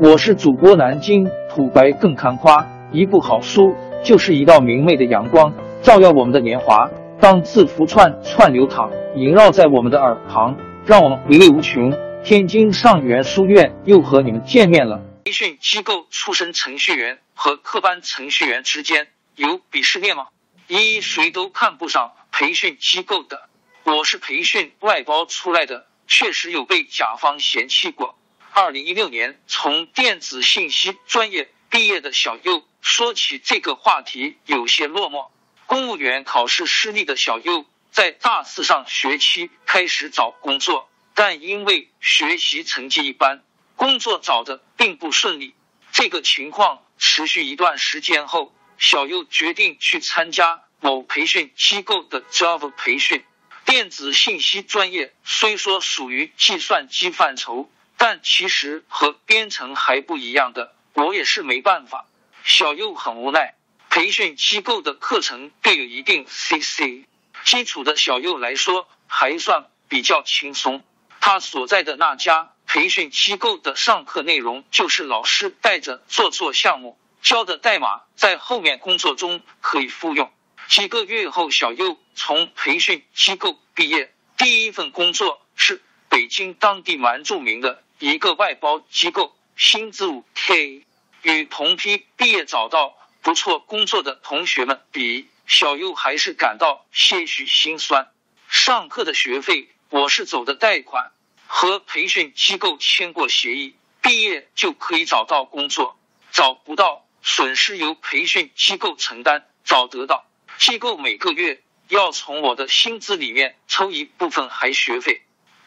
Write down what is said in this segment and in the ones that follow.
我是主播南京土白更看花，一部好书就是一道明媚的阳光，照耀我们的年华。当字符串串流淌，萦绕在我们的耳旁，让我们回味无穷。天津上元书院又和你们见面了。培训机构出身程序员和科班程序员之间有鄙视链吗？一谁都看不上培训机构的。我是培训外包出来的，确实有被甲方嫌弃过。二零一六年从电子信息专业毕业的小右说起这个话题有些落寞。公务员考试失利的小右在大四上学期开始找工作，但因为学习成绩一般，工作找的并不顺利。这个情况持续一段时间后，小右决定去参加某培训机构的 Java 培训。电子信息专业虽说属于计算机范畴。但其实和编程还不一样的，我也是没办法。小右很无奈，培训机构的课程对有一定 CC 基础的小右来说还算比较轻松。他所在的那家培训机构的上课内容就是老师带着做做项目，教的代码在后面工作中可以复用。几个月后，小右从培训机构毕业，第一份工作是北京当地蛮著名的。一个外包机构，薪资五 K，与同批毕业找到不错工作的同学们比，小优还是感到些许心酸。上课的学费我是走的贷款，和培训机构签过协议，毕业就可以找到工作，找不到损失由培训机构承担，找得到机构每个月要从我的薪资里面抽一部分还学费。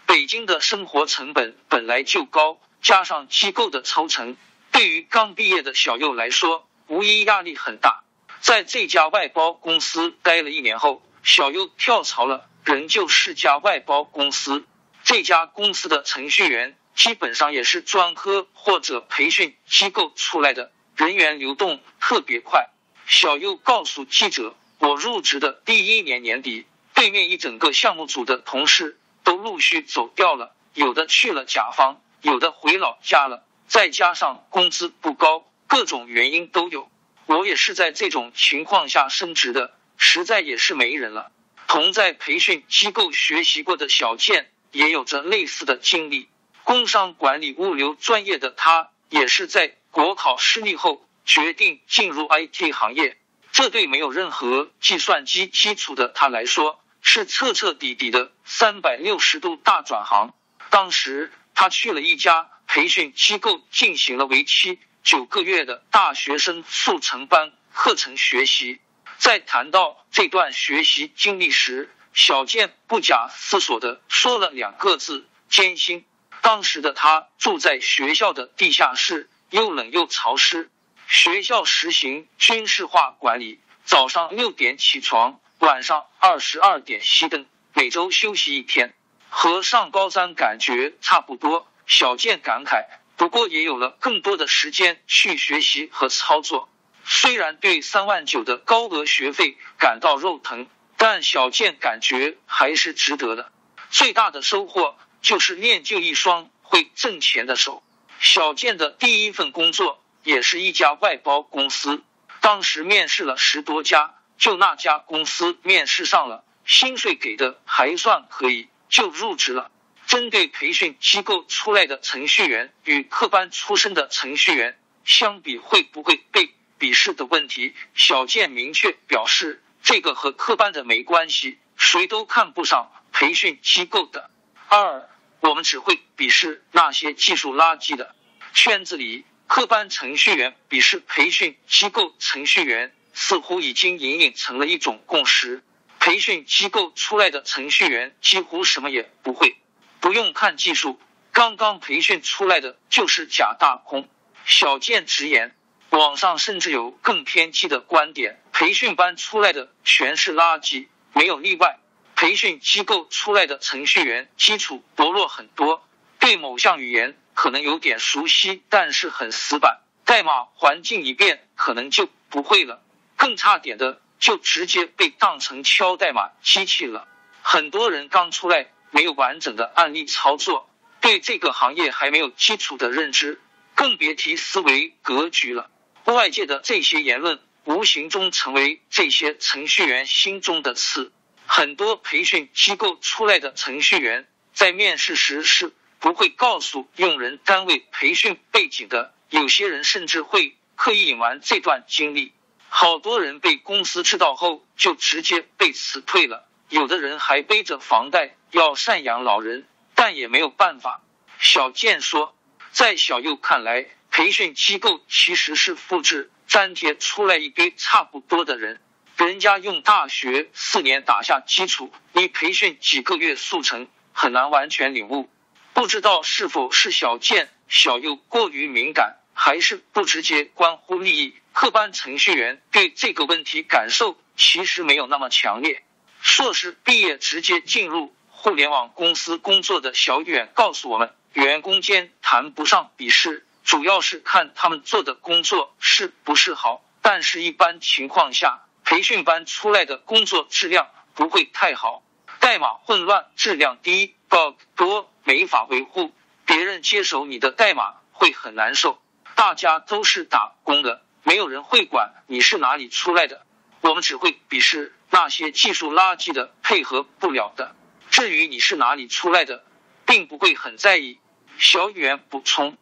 北京的生活成本本来就高，加上机构的抽成，对于刚毕业的小右来说，无疑压力很大。在这家外包公司待了一年后，小右跳槽了，仍旧是家外包公司。这家公司的程序员基本上也是专科或者培训机构出来的，人员流动特别快。小右告诉记者：“我入职的第一年年底，对面一整个项目组的同事。”都陆续走掉了，有的去了甲方，有的回老家了，再加上工资不高，各种原因都有。我也是在这种情况下升职的，实在也是没人了。同在培训机构学习过的小健也有着类似的经历，工商管理物流专业的他，也是在国考失利后决定进入 IT 行业。这对没有任何计算机基础的他来说。是彻彻底底的三百六十度大转行。当时他去了一家培训机构，进行了为期九个月的大学生速成班课程学习。在谈到这段学习经历时，小健不假思索的说了两个字：艰辛。当时的他住在学校的地下室，又冷又潮湿。学校实行军事化管理，早上六点起床。晚上二十二点熄灯，每周休息一天，和上高三感觉差不多。小健感慨，不过也有了更多的时间去学习和操作。虽然对三万九的高额学费感到肉疼，但小健感觉还是值得的。最大的收获就是练就一双会挣钱的手。小健的第一份工作也是一家外包公司，当时面试了十多家。就那家公司面试上了，薪水给的还算可以，就入职了。针对培训机构出来的程序员与科班出身的程序员相比，会不会被鄙视的问题，小健明确表示，这个和科班的没关系，谁都看不上培训机构的。二，我们只会鄙视那些技术垃圾的。圈子里，科班程序员鄙视培训机构程序员。似乎已经隐隐成了一种共识。培训机构出来的程序员几乎什么也不会，不用看技术，刚刚培训出来的就是假大空。小健直言，网上甚至有更偏激的观点：培训班出来的全是垃圾，没有例外。培训机构出来的程序员基础薄弱很多，对某项语言可能有点熟悉，但是很死板，代码环境一变，可能就不会了。更差点的，就直接被当成敲代码机器了。很多人刚出来，没有完整的案例操作，对这个行业还没有基础的认知，更别提思维格局了。外界的这些言论，无形中成为这些程序员心中的刺。很多培训机构出来的程序员，在面试时是不会告诉用人单位培训背景的，有些人甚至会刻意隐瞒这段经历。好多人被公司知道后，就直接被辞退了。有的人还背着房贷要赡养老人，但也没有办法。小健说，在小右看来，培训机构其实是复制粘贴出来一堆差不多的人。人家用大学四年打下基础，你培训几个月速成，很难完全领悟。不知道是否是小健、小右过于敏感，还是不直接关乎利益？各班程序员对这个问题感受其实没有那么强烈。硕士毕业直接进入互联网公司工作的小远告诉我们，员工间谈不上鄙视，主要是看他们做的工作是不是好。但是，一般情况下，培训班出来的工作质量不会太好，代码混乱，质量低，bug 多，没法维护，别人接手你的代码会很难受。大家都是打工的，没有人会管你是哪里出来的，我们只会鄙视那些技术垃圾的、配合不了的。至于你是哪里出来的，并不会很在意。小语言补充，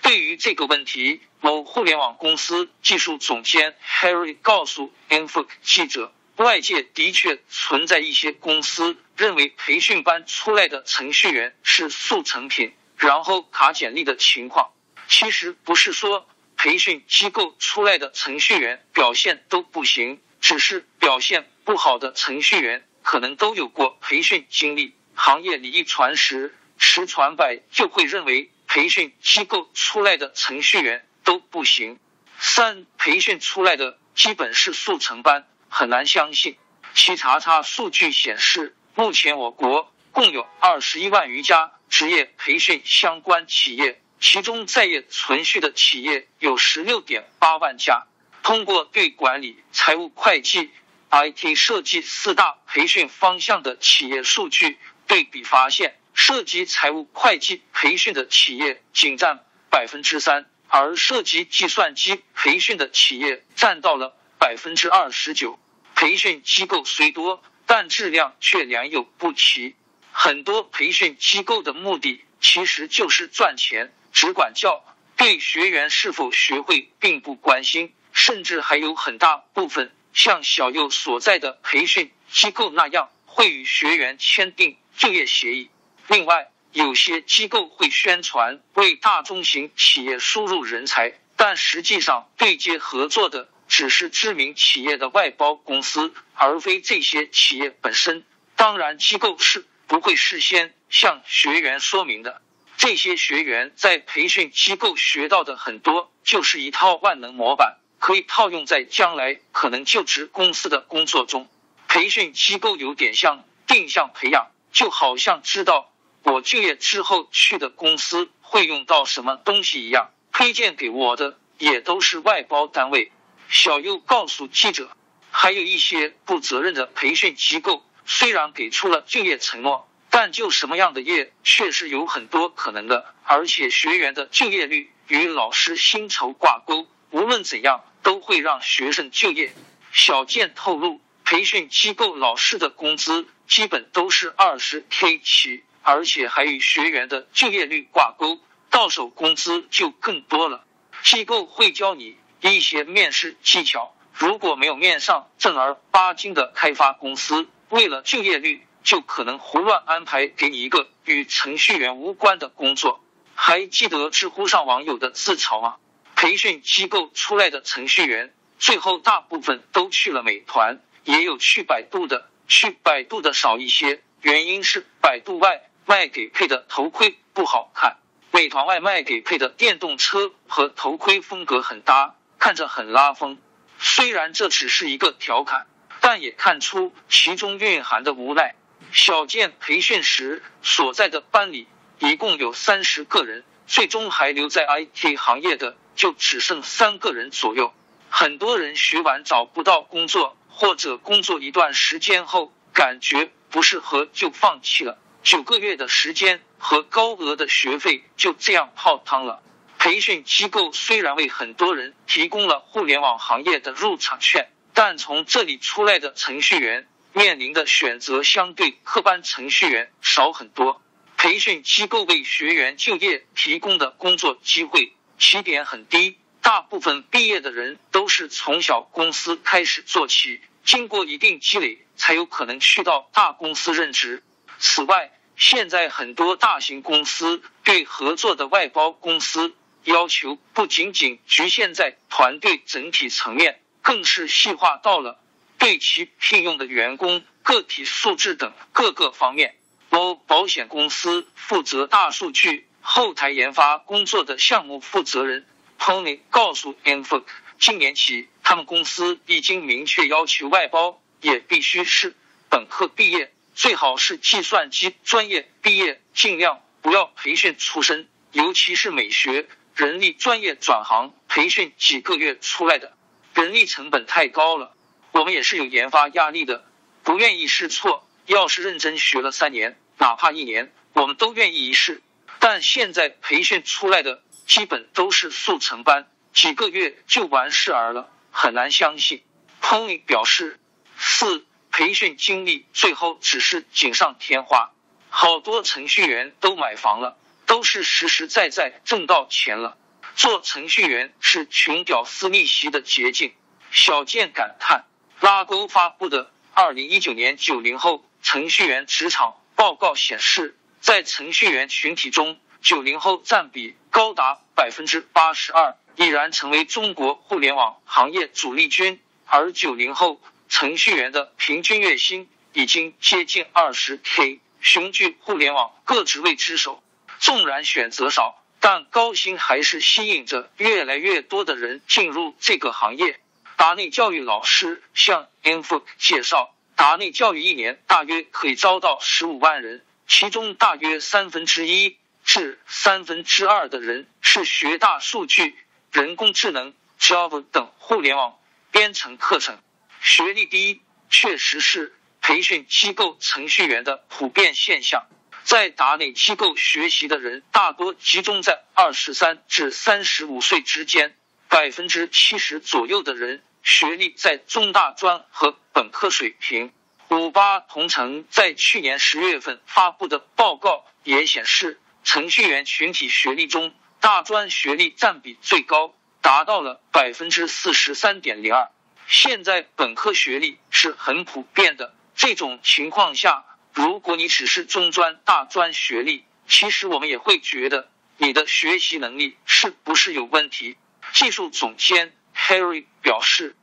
对于这个问题。某互联网公司技术总监 Harry 告诉 Info 记者：“外界的确存在一些公司认为培训班出来的程序员是速成品，然后卡简历的情况。其实不是说培训机构出来的程序员表现都不行，只是表现不好的程序员可能都有过培训经历。行业里一传十，十传百，就会认为培训机构出来的程序员。”都不行。三培训出来的基本是速成班，很难相信。其查查数据显示，目前我国共有二十一万余家职业培训相关企业，其中在业存续的企业有十六点八万家。通过对管理、财务、会计、IT 设计四大培训方向的企业数据对比发现，涉及财务会计培训的企业仅占百分之三。而涉及计算机培训的企业占到了百分之二十九。培训机构虽多，但质量却良莠不齐。很多培训机构的目的其实就是赚钱，只管教，对学员是否学会并不关心。甚至还有很大部分像小右所在的培训机构那样，会与学员签订就业协议。另外，有些机构会宣传为大中型企业输入人才，但实际上对接合作的只是知名企业的外包公司，而非这些企业本身。当然，机构是不会事先向学员说明的。这些学员在培训机构学到的很多，就是一套万能模板，可以套用在将来可能就职公司的工作中。培训机构有点像定向培养，就好像知道。我就业之后去的公司会用到什么东西一样，推荐给我的也都是外包单位。小右告诉记者，还有一些不责任的培训机构，虽然给出了就业承诺，但就什么样的业确实有很多可能的，而且学员的就业率与老师薪酬挂钩，无论怎样都会让学生就业。小健透露，培训机构老师的工资基本都是二十 K 起。而且还与学员的就业率挂钩，到手工资就更多了。机构会教你一些面试技巧，如果没有面上正儿八经的开发公司，为了就业率，就可能胡乱安排给你一个与程序员无关的工作。还记得知乎上网友的自嘲吗？培训机构出来的程序员，最后大部分都去了美团，也有去百度的，去百度的少一些，原因是百度外。卖给配的头盔不好看，美团外卖给配的电动车和头盔风格很搭，看着很拉风。虽然这只是一个调侃，但也看出其中蕴含的无奈。小健培训时所在的班里一共有三十个人，最终还留在 IT 行业的就只剩三个人左右。很多人学完找不到工作，或者工作一段时间后感觉不适合就放弃了。九个月的时间和高额的学费就这样泡汤了。培训机构虽然为很多人提供了互联网行业的入场券，但从这里出来的程序员面临的选择相对科班程序员少很多。培训机构为学员就业提供的工作机会起点很低，大部分毕业的人都是从小公司开始做起，经过一定积累才有可能去到大公司任职。此外，现在很多大型公司对合作的外包公司要求不仅仅局限在团队整体层面，更是细化到了对其聘用的员工个体素质等各个方面。某保险公司负责大数据后台研发工作的项目负责人 Tony 告诉 Info，今年起，他们公司已经明确要求外包也必须是本科毕业，最好是计算机专业毕业，尽量不要培训出身，尤其是美学、人力专业转行培训几个月出来的，人力成本太高了。我们也是有研发压力的，不愿意试错。要是认真学了三年，哪怕一年，我们都愿意一试。但现在培训出来的基本都是速成班，几个月就完事儿了，很难相信。Pony 表示，四培训经历最后只是锦上添花，好多程序员都买房了，都是实实在在挣到钱了。做程序员是穷屌丝逆袭的捷径。小健感叹，拉钩发布的二零一九年九零后。程序员职场报告显示，在程序员群体中，九零后占比高达百分之八十二，已然成为中国互联网行业主力军。而九零后程序员的平均月薪已经接近二十 K，雄踞互联网各职位之首。纵然选择少，但高薪还是吸引着越来越多的人进入这个行业。达内教育老师向 Info 介绍。达内教育一年大约可以招到十五万人，其中大约三分之一至三分之二的人是学大数据、人工智能、Java 等互联网编程课程。学历低确实是培训机构程序员的普遍现象。在达内机构学习的人大多集中在二十三至三十五岁之间，百分之七十左右的人。学历在中大专和本科水平。五八同城在去年十月份发布的报告也显示，程序员群体学历中，大专学历占比最高，达到了百分之四十三点零二。现在本科学历是很普遍的，这种情况下，如果你只是中专、大专学历，其实我们也会觉得你的学习能力是不是有问题。技术总监。Harry 表示，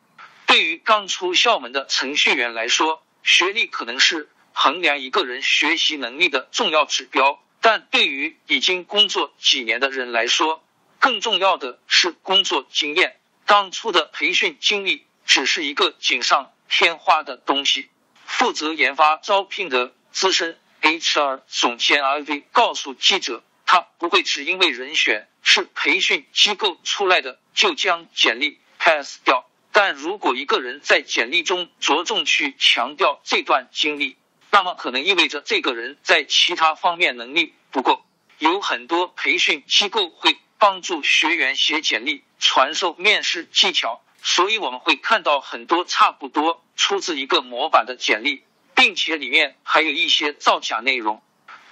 对于刚出校门的程序员来说，学历可能是衡量一个人学习能力的重要指标，但对于已经工作几年的人来说，更重要的是工作经验。当初的培训经历只是一个锦上添花的东西。负责研发招聘的资深 HR 总监 iv 告诉记者，他不会只因为人选是培训机构出来的就将简历。pass 掉，但如果一个人在简历中着重去强调这段经历，那么可能意味着这个人在其他方面能力不够。有很多培训机构会帮助学员写简历，传授面试技巧，所以我们会看到很多差不多出自一个模板的简历，并且里面还有一些造假内容。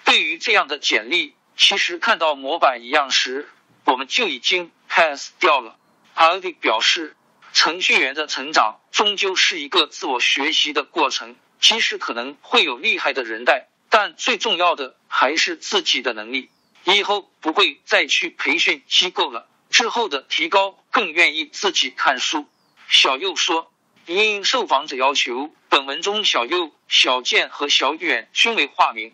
对于这样的简历，其实看到模板一样时，我们就已经 pass 掉了。阿迪表示，程序员的成长终究是一个自我学习的过程。即使可能会有厉害的人带，但最重要的还是自己的能力。以后不会再去培训机构了，之后的提高更愿意自己看书。小右说，因受访者要求，本文中小右、小健和小远均为化名。